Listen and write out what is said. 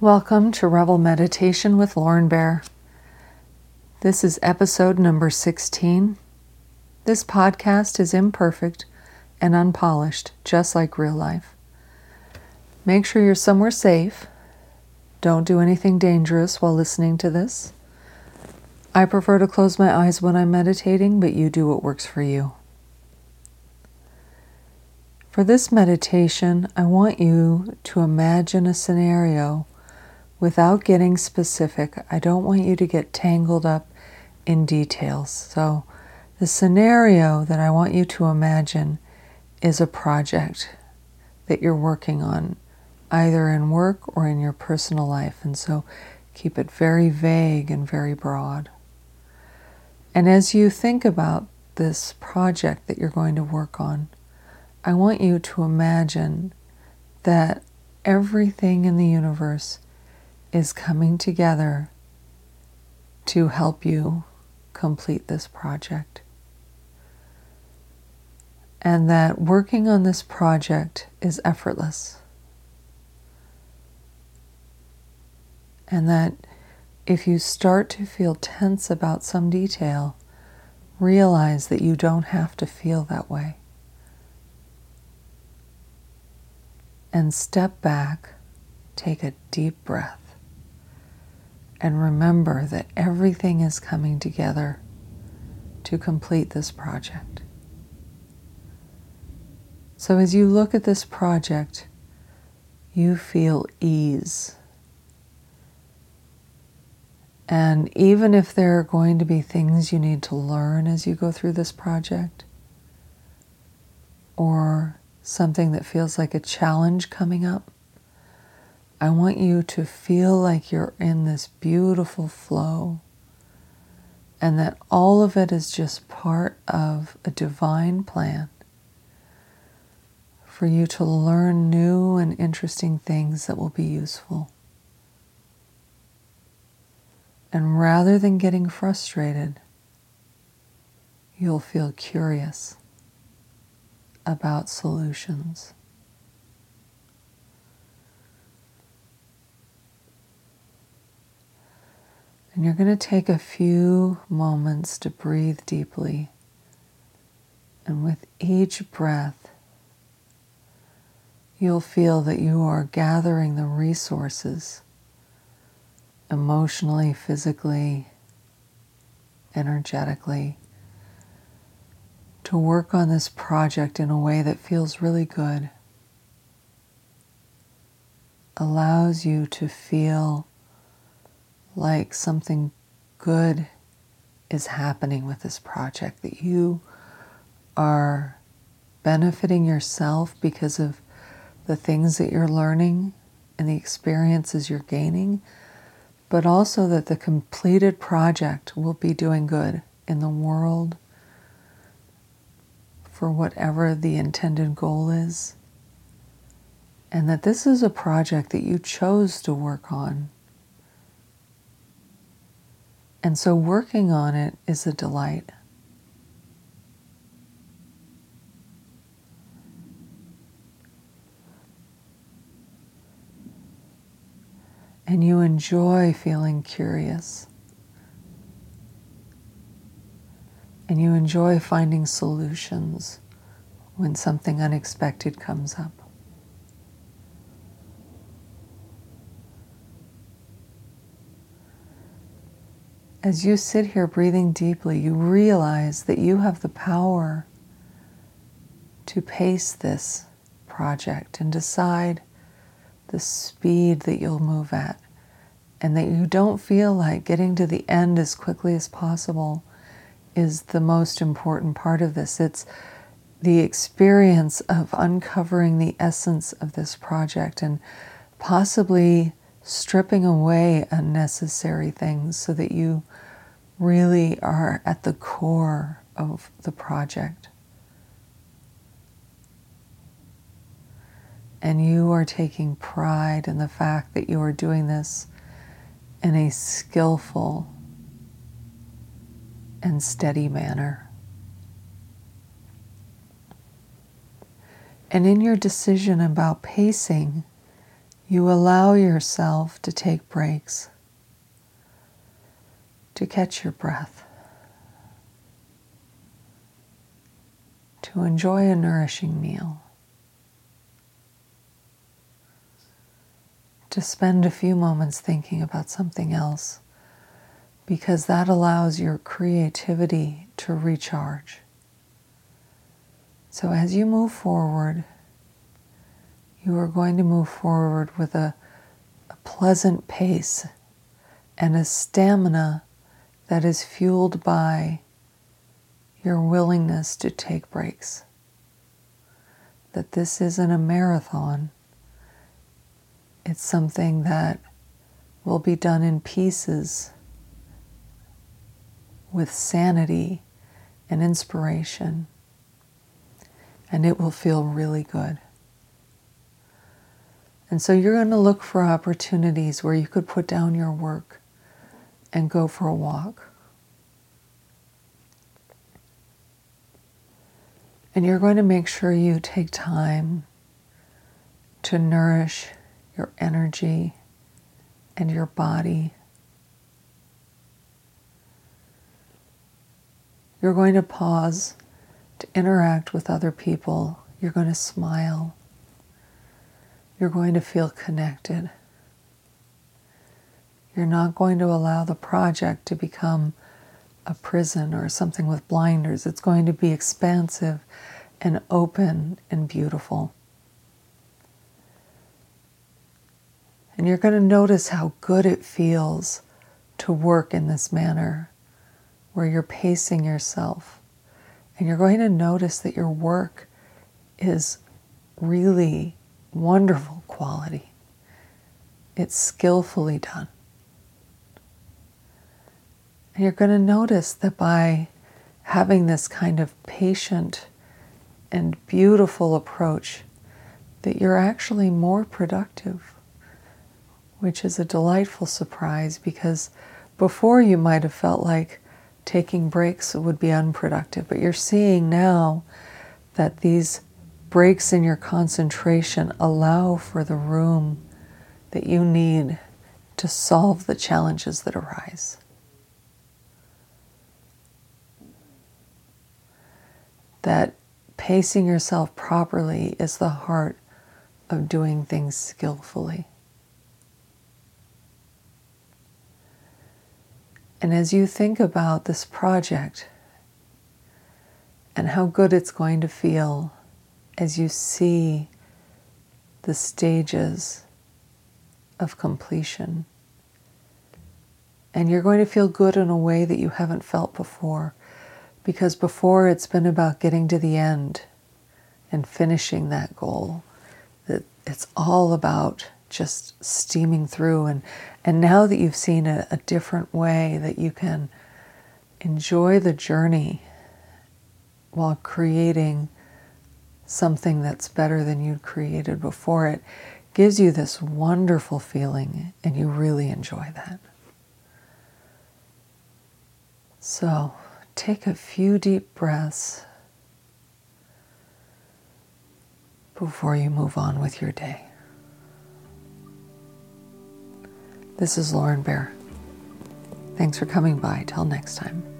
Welcome to Revel Meditation with Lauren Bear. This is episode number 16. This podcast is imperfect and unpolished, just like real life. Make sure you're somewhere safe. Don't do anything dangerous while listening to this. I prefer to close my eyes when I'm meditating, but you do what works for you. For this meditation, I want you to imagine a scenario without getting specific. I don't want you to get tangled up in details. So, the scenario that I want you to imagine is a project that you're working on, either in work or in your personal life. And so, keep it very vague and very broad. And as you think about this project that you're going to work on, I want you to imagine that everything in the universe is coming together to help you complete this project. And that working on this project is effortless. And that if you start to feel tense about some detail, realize that you don't have to feel that way. And step back, take a deep breath and remember that everything is coming together to complete this project. So, as you look at this project, you feel ease. And even if there are going to be things you need to learn as you go through this project, or something that feels like a challenge coming up, I want you to feel like you're in this beautiful flow and that all of it is just part of a divine plan for you to learn new and interesting things that will be useful. And rather than getting frustrated, you'll feel curious about solutions. And you're going to take a few moments to breathe deeply. And with each breath, you'll feel that you are gathering the resources emotionally, physically, energetically to work on this project in a way that feels really good, allows you to feel like something good is happening with this project, that you are benefiting yourself because of the things that you're learning and the experiences you're gaining, but also that the completed project will be doing good in the world for whatever the intended goal is. And that this is a project that you chose to work on and so working on it is a delight. And you enjoy feeling curious. And you enjoy finding solutions when something unexpected comes up. As you sit here breathing deeply, you realize that you have the power to pace this project and decide the speed that you'll move at, and that you don't feel like getting to the end as quickly as possible is the most important part of this. It's the experience of uncovering the essence of this project and possibly stripping away unnecessary things so that you really are at the core of the project. And you are taking pride in the fact that you are doing this in a skillful and steady manner. And in your decision about pacing, you allow yourself to take breaks, to catch your breath, to enjoy a nourishing meal, to spend a few moments thinking about something else, because that allows your creativity to recharge. So as you move forward, you are going to move forward with a, a pleasant pace and a stamina that is fueled by your willingness to take breaks. That this isn't a marathon, it's something that will be done in pieces with sanity and inspiration, and it will feel really good. And so you're going to look for opportunities where you could put down your work and go for a walk. And you're going to make sure you take time to nourish your energy and your body. You're going to pause to interact with other people. You're going to smile you're going to feel connected. You're not going to allow the project to become a prison or something with blinders. It's going to be expansive and open and beautiful. And you're going to notice how good it feels to work in this manner, where you're pacing yourself. And you're going to notice that your work is really wonderful quality. It's skillfully done. And you're going to notice that by having this kind of patient and beautiful approach, that you're actually more productive, which is a delightful surprise because before you might have felt like taking breaks would be unproductive, but you're seeing now that these breaks in your concentration allow for the room that you need to solve the challenges that arise. That pacing yourself properly is the heart of doing things skillfully. And as you think about this project and how good it's going to feel as you see the stages of completion. And you're going to feel good in a way that you haven't felt before, because before it's been about getting to the end and finishing that goal. That it's all about just steaming through and and now that you've seen a, a different way that you can enjoy the journey while creating something that's better than you'd created before, it gives you this wonderful feeling and you really enjoy that. So take a few deep breaths before you move on with your day. This is Lauren Bear. Thanks for coming by. Till next time.